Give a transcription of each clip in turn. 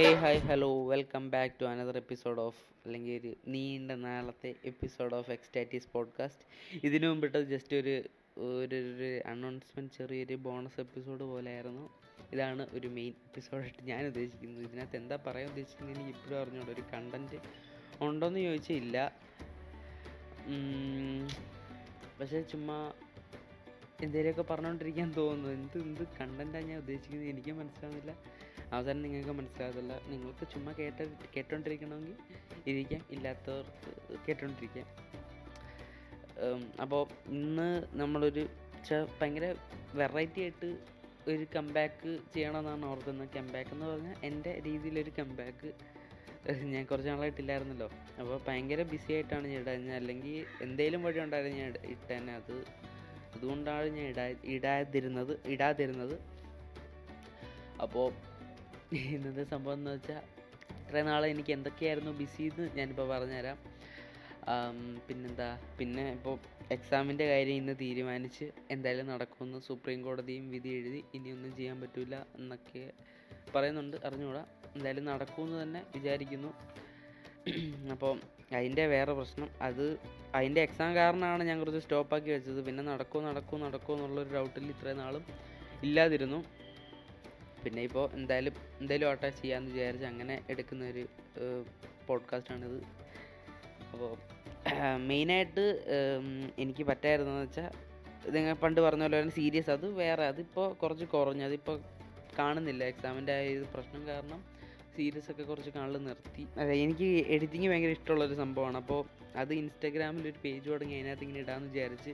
Hey hi hello welcome back to another episode of അല്ലെങ്കിൽ ഒരു നീണ്ട നാളത്തെ എപ്പിസോഡ് ഓഫ് എക്സ്റ്റാറ്റീസ് പോഡ്കാസ്റ്റ് ഇതിനു മുമ്പിട്ട് ജസ്റ്റ് ഒരു ഒരു ഒരു അനൗൺസ്മെന്റ് ചെറിയൊരു ബോണസ് എപ്പിസോഡ് പോലെയായിരുന്നു. ഇതാണ് ഒരു മെയിൻ എപ്പിസോഡായിട്ട് ഞാൻ ഉദ്ദേശിക്കുന്നത്. ഇതിനകത്ത് എന്താ പറയാൻ ഉദ്ദേശിക്കുന്നത് എനിക്ക് ഇപ്പോഴും അറിഞ്ഞൂടെ ഒരു കണ്ടന്റ് ഉണ്ടോയെന്ന് ഉം, പക്ഷേ ചുമ്മാ എന്തെങ്കിലുമൊക്കെ പറഞ്ഞുകൊണ്ടിരിക്കാൻ തോന്നുന്നു. എന്ത് എന്ത് കണ്ടന്റാണ് ഞാൻ ഉദ്ദേശിക്കുന്നത്? എനിക്കും മനസ്സിലാവുന്നില്ല. അവസാനം നിങ്ങൾക്ക് മനസ്സിലാകത്തില്ല. നിങ്ങൾക്ക് ചുമ്മാ കേട്ട കേട്ടോണ്ടിരിക്കണമെങ്കിൽ ഇരിക്കാം. ഇല്ലാത്തവർക്ക് കേട്ടോണ്ടിരിക്കാം. അപ്പോൾ ഇന്ന് നമ്മളൊരു ഭയങ്കര വെറൈറ്റി ആയിട്ട് ഒരു കംബാക്ക് ചെയ്യണമെന്നാണ് ഓർക്കുന്നത്. കംബാക്ക് എന്ന് പറഞ്ഞാൽ എന്റെ രീതിയിലൊരു കംബാക്ക് ഞാൻ കുറച്ച് നാളായിട്ടില്ലായിരുന്നല്ലോ. അപ്പോൾ ഭയങ്കര ബിസി ആയിട്ടാണ് ഞാൻ ഇടാൻ അല്ലെങ്കിൽ എന്തേലും വഴി ഉണ്ടായിരുന്നു ഞാൻ ഇട- ഇട്ടേനെ. അത് അതുകൊണ്ടാണ് ഞാൻ ഇടാ ഇടാതിരുന്നത് ഇടാതിരുന്നത്. അപ്പോൾ ഇന്നത്തെ സംഭവം എന്ന് വെച്ചാൽ ഇത്രയും നാളെ എനിക്ക് എന്തൊക്കെയായിരുന്നു ബിസി എന്ന് ഞാനിപ്പോൾ പറഞ്ഞുതരാം. പിന്നെന്താ പിന്നെ ഇപ്പോൾ എക്സാമിന്റെ കാര്യം ഇന്ന് തീരുമാനിച്ച് എന്തായാലും നടക്കുമെന്ന് സുപ്രീം കോടതിയും വിധി എഴുതി ഇനിയൊന്നും ചെയ്യാൻ പറ്റില്ല എന്നൊക്കെ പറയുന്നുണ്ട് അറിഞ്ഞുകൂടാ. എന്തായാലും നടക്കുമെന്ന് തന്നെ വിചാരിക്കുന്നു. അപ്പോൾ അതിന്റെ വേറെ പ്രശ്നം. അത് അതിന്റെ എക്സാം കാരണമാണ് ഞാൻ കുറച്ച് സ്റ്റോപ്പാക്കി വെച്ചത്. പിന്നെ നടക്കുമോ നടക്കുമോ നടക്കുമോ എന്നുള്ളൊരു ഡൗട്ടിൽ ഇത്രയും നാളും ഇല്ലാതിരുന്നു. പിന്നെ ഇപ്പോൾ എന്തായാലും എന്തായാലും ഓട്ടാ ചെയ്യാമെന്ന് വിചാരിച്ച് അങ്ങനെ എടുക്കുന്ന ഒരു പോഡ്കാസ്റ്റാണിത് അപ്പോൾ മെയിനായിട്ട് എനിക്ക് പറ്റായിരുന്നതെന്ന് വെച്ചാൽ നിങ്ങൾ പണ്ട് പറഞ്ഞ പോലെ തന്നെ സീരിയസ് അത് വേറെ. അതിപ്പോൾ കുറച്ച് കുറഞ്ഞു. അതിപ്പോൾ കാണുന്നില്ല. എക്സാമിന്റെ ആ ഒരു പ്രശ്നം കാരണം സീരീസ് ഒക്കെ കുറച്ച് കാണൽ നിർത്തി. അതെ എനിക്ക് എഡിറ്റിങ് ഭയങ്കര ഇഷ്ടമുള്ളൊരു സംഭവമാണ്. അപ്പോൾ അത് ഇൻസ്റ്റാഗ്രാമിൽ ഒരു പേജ് തുടങ്ങി അതിനകത്ത് ഇങ്ങനെ ഇടാമെന്ന് വിചാരിച്ച്.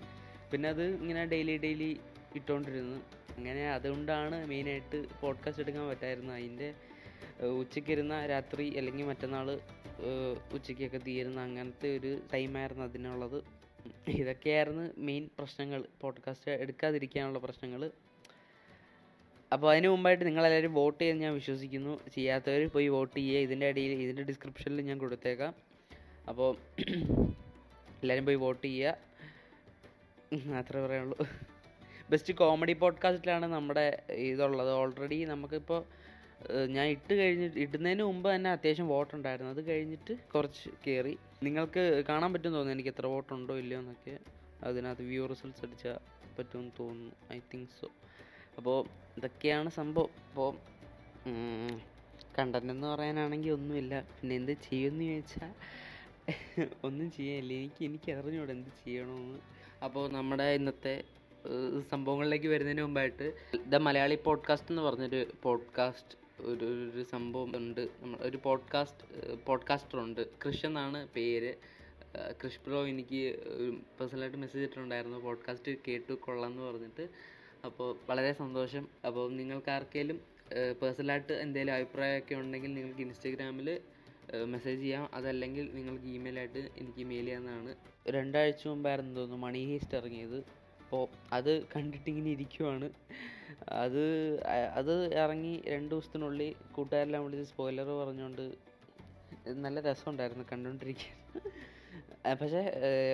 പിന്നെ അത് ഇങ്ങനെ ഡെയിലി ഡെയിലി ഇട്ടുകൊണ്ടിരുന്നു അങ്ങനെ അതുകൊണ്ടാണ് മെയിനായിട്ട് പോഡ്കാസ്റ്റ് എടുക്കാൻ പറ്റായിരുന്നത് അതിന്റെ ഉച്ചയ്ക്കിരുന്ന രാത്രി അല്ലെങ്കിൽ മറ്റന്നാൾ ഉച്ചയ്ക്കൊക്കെ തീരുന്ന അങ്ങനത്തെ ഒരു ടൈമായിരുന്നു അതിനുള്ളത്. ഇതൊക്കെയായിരുന്നു മെയിൻ പ്രശ്നങ്ങൾ പോഡ്കാസ്റ്റ് എടുക്കാതിരിക്കാനുള്ള പ്രശ്നങ്ങൾ അപ്പോൾ അതിന് മുമ്പായിട്ട് നിങ്ങളെല്ലാവരും വോട്ട് ചെയ്യാൻ ഞാൻ വിശ്വസിക്കുന്നു. ചെയ്യാത്തവർ പോയി വോട്ട് ചെയ്യുക. ഇതിന്റെ അടിയിൽ ഇതിന്റെ ഡിസ്ക്രിപ്ഷനിൽ ഞാൻ കൊടുത്തേക്കാം. അപ്പോൾ എല്ലാവരും പോയി വോട്ട് ചെയ്യുക. അത്രേ പറയുള്ളൂ. ബെസ്റ്റ് കോമഡി പോഡ്കാസ്റ്റിലാണ് നമ്മുടെ ഇതുള്ളത്. ഓൾറെഡി നമുക്കിപ്പോൾ ഞാൻ ഇട്ട് കഴിഞ്ഞിട്ട് ഇടുന്നതിന് മുമ്പ് തന്നെ അത്യാവശ്യം വോട്ട് ഉണ്ടായിരുന്നു അത് കഴിഞ്ഞിട്ട് കുറച്ച് കയറി നിങ്ങൾക്ക് കാണാൻ പറ്റും തോന്നുന്നു എനിക്ക് എത്ര വോട്ടുണ്ടോ ഇല്ലയോ എന്നൊക്കെ അതിനകത്ത് വ്യൂ റിസൾട്ട്സ് അടിച്ചാൽ പറ്റുമെന്ന് തോന്നുന്നു. ഐ തിങ്ക് സോ അപ്പോൾ ഇതൊക്കെയാണ് സംഭവം. അപ്പോൾ കണ്ടന്റ് എന്ന് പറയാനാണെങ്കിൽ ഒന്നുമില്ല. പിന്നെ എന്ത് ചെയ്യുമെന്ന് ചോദിച്ചാൽ ഒന്നും ചെയ്യാനില്ല എനിക്ക് എനിക്ക് അറിഞ്ഞൂടെ എന്ത് ചെയ്യണമെന്ന് അപ്പോൾ നമ്മുടെ ഇന്നത്തെ സംഭവങ്ങളിലേക്ക് വരുന്നതിന് മുമ്പായിട്ട് ദ മലയാളി പോഡ്കാസ്റ്റ് എന്ന് പറഞ്ഞൊരു പോഡ്കാസ്റ്റ് ഒരു ഒരു സംഭവം ഉണ്ട്. നമ്മൾ ഒരു പോഡ്കാസ്റ്റ് പോഡ്കാസ്റ്റർ ഉണ്ട്. കൃഷ് എന്നാണ് പേര്. കൃഷ് ബ്രോ എനിക്ക് പേഴ്സണലായിട്ട് മെസ്സേജ് ഇട്ടിട്ടുണ്ടായിരുന്നു. പോഡ്കാസ്റ്റ് കേട്ടു കൊള്ളാം എന്ന് പറഞ്ഞിട്ട്. അപ്പോൾ വളരെ സന്തോഷം. അപ്പോൾ നിങ്ങൾക്ക് ആർക്കെങ്കിലും പേഴ്സണലായിട്ട് എന്തെങ്കിലും അഭിപ്രായമൊക്കെ ഉണ്ടെങ്കിൽ നിങ്ങൾക്ക് ഇൻസ്റ്റഗ്രാമിൽ മെസ്സേജ് ചെയ്യാം. അതല്ലെങ്കിൽ നിങ്ങൾക്ക് ഇമെയിലായിട്ട് എനിക്ക് മെയിൽ ചെയ്യാവുന്നതാണ്. രണ്ടാഴ്ച മുമ്പായിരുന്നു തോന്നുന്നു മണി ഹീസ്റ്റ് ഇറങ്ങിയത്. അപ്പോൾ അത് കണ്ടിട്ടിങ്ങനെ ഇരിക്കുവാണ്. അത് അത് ഇറങ്ങി രണ്ട് ദിവസത്തിനുള്ളിൽ കൂട്ടുകാരെല്ലാം വിളിച്ച് സ്പോയിലർ പറഞ്ഞുകൊണ്ട് നല്ല രസമുണ്ടായിരുന്നു കണ്ടുകൊണ്ടിരിക്കാൻ. പക്ഷേ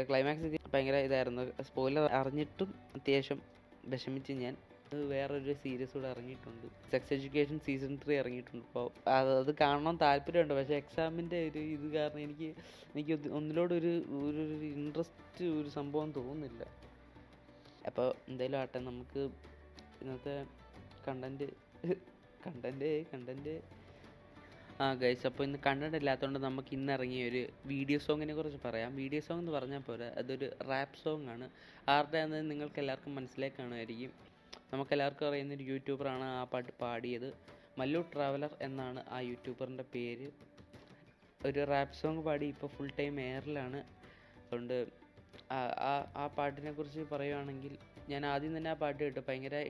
ക്ലൈമാക്സ് ഭയങ്കര ഇതായിരുന്നു. സ്പോയിലർ അറിഞ്ഞിട്ടും അത്യാവശ്യം വിഷമിച്ച് ഞാൻ വേറൊരു സീരീസ് കൂടെ ഇറങ്ങിയിട്ടുണ്ട്. സെക്സ് എഡ്യൂക്കേഷൻ സീസൺ ത്രീ ഇറങ്ങിയിട്ടുണ്ട്. അപ്പോൾ അത് അത് കാണണം താല്പര്യമുണ്ട്. പക്ഷേ എക്സാമിന്റെ ഒരു ഇത് കാരണം എനിക്ക് എനിക്ക് ഒന്നിലോട് ഒരു ഒരു ഇൻട്രസ്റ്റ് ഒരു സംഭവം തോന്നുന്നില്ല. അപ്പോൾ എന്തായാലും ആട്ടെ നമുക്ക് ഇന്നത്തെ കണ്ടന്റ് കണ്ടന്റ് കണ്ടന്റ് ആ ഗൈസ് അപ്പോൾ ഇന്ന് കണ്ടന്റ് ഇല്ലാത്തതുകൊണ്ട് നമുക്ക് ഇന്ന് ഇറങ്ങിയ ഒരു വീഡിയോ സോങ്ങിനെ കുറിച്ച് പറയാം. വീഡിയോ സോങ് എന്ന് പറഞ്ഞാൽ പോരാ അതൊരു റാപ്പ് സോങ് ആണ്. ആരുടെ ആണെന്ന് നിങ്ങൾക്ക് എല്ലാവർക്കും മനസ്സിലായി കാണുമായിരിക്കും. നമുക്കെല്ലാവർക്കും അറിയുന്ന ഒരു യൂട്യൂബറാണ് ആ പാട്ട് പാടിയത്. മല്ലു ട്രാവലർ എന്നാണ് ആ യൂട്യൂബറിന്റെ പേര്. ഒരു റാപ്പ് സോങ് പാടി ഇപ്പോൾ ഫുൾ ടൈം എയറിലാണ് അതുകൊണ്ട് ആ- ആ പാട്ടിനെ കുറിച്ച് പറയുവാണെങ്കിൽ ഞാൻ ആദ്യം തന്നെ ആ പാട്ട് കേട്ടു. ഭയങ്കര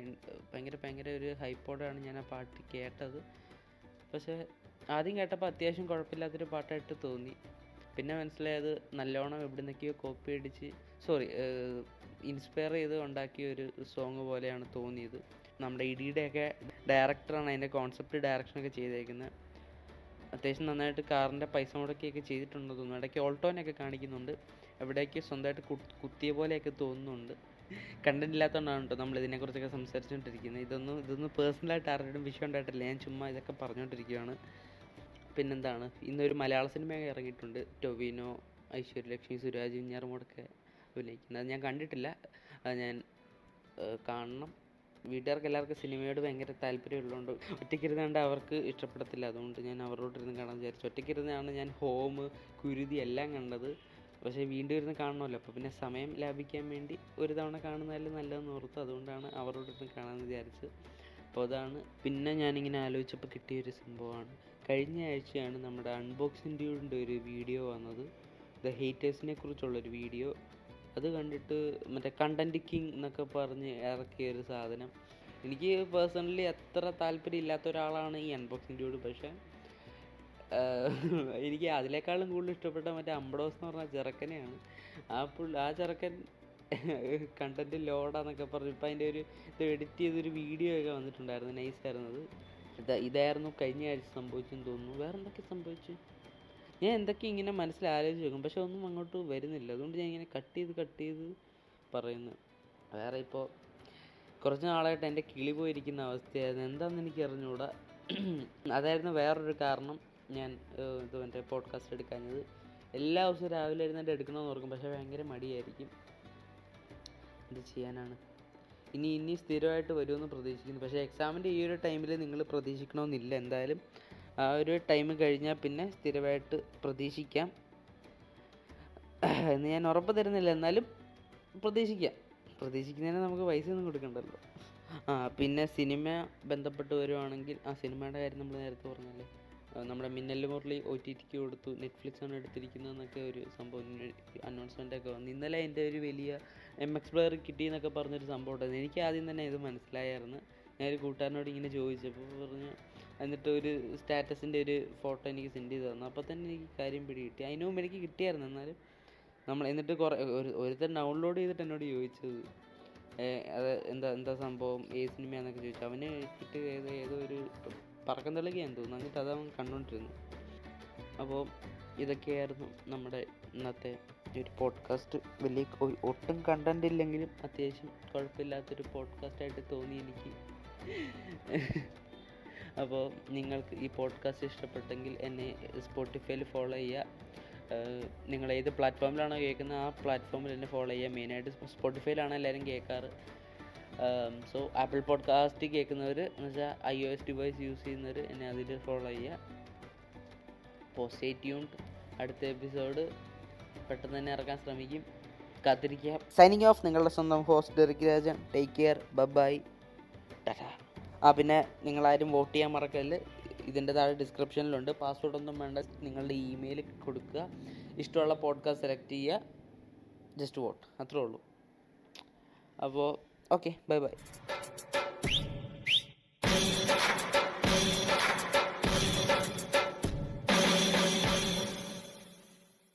ഭയങ്കര ഭയങ്കര ഒരു ഹൈപ്പോടെയാണ് ഞാൻ ആ പാട്ട് കേട്ടത്. പക്ഷേ ആദ്യം കേട്ടപ്പോൾ അത്യാവശ്യം കുഴപ്പമില്ലാത്തൊരു പാട്ടായിട്ട് തോന്നി. പിന്നെ മനസ്സിലായത് നല്ലോണം എവിടെ നിന്നൊക്കെയോ കോപ്പി അടിച്ച് സോറി ഇൻസ്പയർ ചെയ്ത് ഉണ്ടാക്കിയ ഒരു സോങ് പോലെയാണ് തോന്നിയത്. നമ്മുടെ ഇടിയുടെയൊക്കെ ഡയറക്ടറാണ് അതിന്റെ കോൺസെപ്റ്റ് ഡയറക്ഷനൊക്കെ ചെയ്തേക്കുന്നത് അത്യാവശ്യം നന്നായിട്ട് കാറിന്റെ പൈസ മുടക്കിയൊക്കെ ചെയ്തിട്ടുണ്ടെന്ന് തോന്നുന്നു. ഇടയ്ക്ക് ഓൾട്ടോനൊക്കെ കാണിക്കുന്നുണ്ട്. എവിടെയൊക്കെ സ്വന്തമായിട്ട് കുത്തിയ പോലെയൊക്കെ തോന്നുന്നുണ്ട്. കണ്ടന്റ് ഇല്ലാത്തതുകൊണ്ടാണ് കേട്ടോ നമ്മൾ ഇതിനെക്കുറിച്ചൊക്കെ സംസാരിച്ചുകൊണ്ടിരിക്കുന്നത് ഇതൊന്നും ഇതൊന്നും പേഴ്സണലായിട്ട് ആരുടെയും വിഷയം ഉണ്ടായിട്ടില്ല. ഞാൻ ചുമ്മാ ഇതൊക്കെ പറഞ്ഞുകൊണ്ടിരിക്കുകയാണ് പിന്നെന്താണ്? ഇന്നൊരു മലയാള സിനിമ ഇറങ്ങിയിട്ടുണ്ട്. ടൊവിനോ ഐശ്വര്യലക്ഷ്മി സുരാജ് വെഞ്ഞാറമൂടൊക്കെ അഭിനയിക്കുന്നത്. ഞാൻ കണ്ടിട്ടില്ല. ഞാൻ കാണണം. വീട്ടുകാർക്ക് എല്ലാവർക്കും സിനിമയോട് ഭയങ്കര താല്പര്യമുള്ളതുകൊണ്ട് ഒറ്റയ്ക്കിരുന്നാണ്ട് അവർക്ക് ഇഷ്ടപ്പെടത്തില്ല. അതുകൊണ്ട് ഞാൻ അവരോട് ഇരുന്ന് കാണാൻ വിചാരിച്ചു. ഒറ്റയ്ക്കിരുന്നാണ് ഞാൻ ഹോം കുരുതി എല്ലാം കണ്ടത്. പക്ഷേ വീണ്ടും ഇരുന്ന് കാണണമല്ലോ. അപ്പോൾ പിന്നെ സമയം ലാഭിക്കാൻ വേണ്ടി ഒരു തവണ കാണുന്നതല്ലേ നല്ലതെന്ന് ഓർത്തു അതുകൊണ്ടാണ് അവരോട് ഇരുന്ന് കാണാമെന്ന് വിചാരിച്ചത്. അപ്പോൾ അതാണ്. പിന്നെ ഞാനിങ്ങനെ ആലോചിച്ചപ്പോൾ കിട്ടിയൊരു സംഭവമാണ്. കഴിഞ്ഞ ആഴ്ചയാണ് നമ്മുടെ unboxing ഡ്യൂഡിന്റെ ഒരു വീഡിയോ വന്നത്. ദ ഹേറ്റേഴ്സിനെ കുറിച്ചുള്ളൊരു വീഡിയോ അത് കണ്ടിട്ട് മറ്റേ കണ്ടന്റ് കിങ് എന്നൊക്കെ പറഞ്ഞ് ഇറക്കിയ ഒരു സാധനം. എനിക്ക് പേഴ്സണലി അത്ര താല്പര്യം ഇല്ലാത്ത ഒരാളാണ് ഈ unboxing ഡ്യൂഡ് പക്ഷേ എനിക്ക് അതിനേക്കാളും കൂടുതൽ ഇഷ്ടപ്പെട്ട മറ്റേ അമ്പടോസ് എന്ന് പറഞ്ഞ ചെറുക്കനെയാണ്. ആ പുള്ളി ആ ചെറുക്കൻ കണ്ടന്റ് ലോഡാന്നൊക്കെ പറഞ്ഞു ഇപ്പം അതിന്റെ ഒരു ഇത് എഡിറ്റ് ചെയ്തൊരു വീഡിയോ ഒക്കെ വന്നിട്ടുണ്ടായിരുന്നു. നൈസായിരുന്നു അത് ഇതാ ഇതായിരുന്നു കഴിഞ്ഞ ആഴ്ച സംഭവിച്ചെന്ന് തോന്നുന്നു. വേറെ എന്തൊക്കെ സംഭവിച്ചു? ഞാൻ എന്തൊക്കെ ഇങ്ങനെ മനസ്സിൽ ആലോചിച്ച് വെക്കും പക്ഷെ ഒന്നും അങ്ങോട്ട് വരുന്നില്ല. അതുകൊണ്ട് ഞാൻ ഇങ്ങനെ കട്ട് ചെയ്ത് കട്ട് ചെയ്ത് പറയുന്നു. വേറെ ഇപ്പോൾ കുറച്ച് നാളായിട്ട് എന്റെ കിളി പോയിരിക്കുന്ന അവസ്ഥയായിരുന്നു. എന്താണെന്ന് എനിക്ക് അറിഞ്ഞുകൂടാ അതായിരുന്നു വേറൊരു കാരണം ഞാൻ ഇത് മറ്റേ പോഡ്കാസ്റ്റ് എടുക്കാഞ്ഞത്. എല്ലാ ദിവസവും രാവിലെ ഇരുന്നിട്ട് എടുക്കണമെന്ന് ഓർക്കും. പക്ഷേ ഭയങ്കര മടിയായിരിക്കും. എന്ത് ചെയ്യാനാണ്. ഇനി ഇനി സ്ഥിരമായിട്ട് വരുമെന്ന് പ്രതീക്ഷിക്കുന്നു. പക്ഷേ എക്സാമിന്റെ ഈ ഒരു ടൈമിൽ നിങ്ങൾ പ്രതീക്ഷിക്കണമെന്നില്ല എന്തായാലും ആ ഒരു ടൈം കഴിഞ്ഞാൽ പിന്നെ സ്ഥിരമായിട്ട് പ്രതീക്ഷിക്കാം. എന്ന് ഞാൻ ഉറപ്പ് തരുന്നില്ല. എന്നാലും പ്രതീക്ഷിക്കാം. പ്രതീക്ഷിക്കുന്നതിന് നമുക്ക് പൈസ ഒന്നും കൊടുക്കണ്ടല്ലോ. ആ പിന്നെ സിനിമ ബന്ധപ്പെട്ട് വരുവാണെങ്കിൽ ആ സിനിമയുടെ കാര്യം നമ്മൾ നേരത്തെ പറഞ്ഞല്ലേ? നമ്മുടെ മിന്നൽ മുരളി ഒ ടി ടിക്ക് കൊടുത്തു. നെറ്റ്ഫ്ലിക്സ് ആണ് എടുത്തിരിക്കുന്നതെന്നൊക്കെ ഒരു സംഭവം അനൗൺസ്മെന്റ് ഒക്കെ വന്നു. ഇന്നലെ എന്റെ ഒരു വലിയ എം എക്സ് പ്ലെയർ കിട്ടി എന്നൊക്കെ പറഞ്ഞൊരു സംഭവം ഉണ്ടായിരുന്നു. എനിക്ക് ആദ്യം തന്നെ ഇത് മനസ്സിലായായിരുന്നു. ഒരു കൂട്ടുകാരനോട് ഇങ്ങനെ ചോദിച്ചപ്പോൾ പറഞ്ഞു എന്നിട്ട് ഒരു സ്റ്റാറ്റസിന്റെ ഒരു ഫോട്ടോ എനിക്ക് സെൻഡ് ചെയ്ത് തന്നു. അപ്പോൾ തന്നെ എനിക്ക് കാര്യം പിടി കിട്ടി അതിനു മുമ്പ് എനിക്ക് കിട്ടിയായിരുന്നു. എന്നാലും നമ്മൾ എന്നിട്ട് കുറേ ഒരു ഒരുത്തൻ ഡൗൺലോഡ് ചെയ്തിട്ട് എന്നോട് ചോദിച്ചത്. അത് എന്താ എന്താ സംഭവം? ഏത് സിനിമയാണെന്നൊക്കെ ചോദിച്ചു. അവന് ഏതോ ഏതോ ഒരു പറക്കം തെളിക്കുകയെന്ന് തോന്നുന്നു. എന്നിട്ട് അത് അവൻ കണ്ടുകൊണ്ടിരുന്നു അപ്പോൾ ഇതൊക്കെയായിരുന്നു നമ്മുടെ ഇന്നത്തെ ഒരു പോഡ്കാസ്റ്റ് വലിയ ഒട്ടും കണ്ടന്റ് ഇല്ലെങ്കിലും അത്യാവശ്യം കുഴപ്പമില്ലാത്തൊരു പോഡ്കാസ്റ്റായിട്ട് തോന്നി എനിക്ക്. അപ്പോൾ നിങ്ങൾക്ക് ഈ പോഡ്കാസ്റ്റ് ഇഷ്ടപ്പെട്ടെങ്കിൽ എന്നെ സ്പോട്ടിഫൈയിൽ ഫോളോ ചെയ്യുക. നിങ്ങൾ ഏത് പ്ലാറ്റ്ഫോമിലാണോ കേൾക്കുന്നത് ആ പ്ലാറ്റ്ഫോമിൽ എന്നെ ഫോളോ ചെയ്യുക. മെയിനായിട്ട് സ്പോട്ടിഫൈയിലാണ് എല്ലാവരും കേൾക്കാറ്. സോ ആപ്പിൾ പോഡ്കാസ്റ്റ് കേൾക്കുന്നവർ എന്ന് വെച്ചാൽ I O S device use ചെയ്യുന്നവർ എന്നെ അതിൽ ഫോളോ ചെയ്യുക. അപ്പോൾ സ്റ്റേ ട്യൂൺഡ് അടുത്ത എപ്പിസോഡ് പെട്ടെന്ന് തന്നെ ഇറക്കാൻ ശ്രമിക്കും. കാത്തിരിക്കുക സൈനിങ് ഓഫ് നിങ്ങളുടെ സ്വന്തം host Derick Rajan. Take care bye bye Tata ആ പിന്നെ നിങ്ങളാരും വോട്ട് ചെയ്യാൻ മറക്കല്ല് ഇതിന്റെ താഴെ ഡിസ്ക്രിപ്ഷനിലുണ്ട് പാസ്വേഡ് ഒന്നും വേണ്ട. നിങ്ങളുടെ ഇമെയിൽ കൊടുക്കുക. ഇഷ്ടമുള്ള പോഡ്കാസ്റ്റ് സെലക്ട് ചെയ്യുക. ജസ്റ്റ് വോട്ട് അത്രേ ഉള്ളൂ. അപ്പോൾ ओके बाय बाय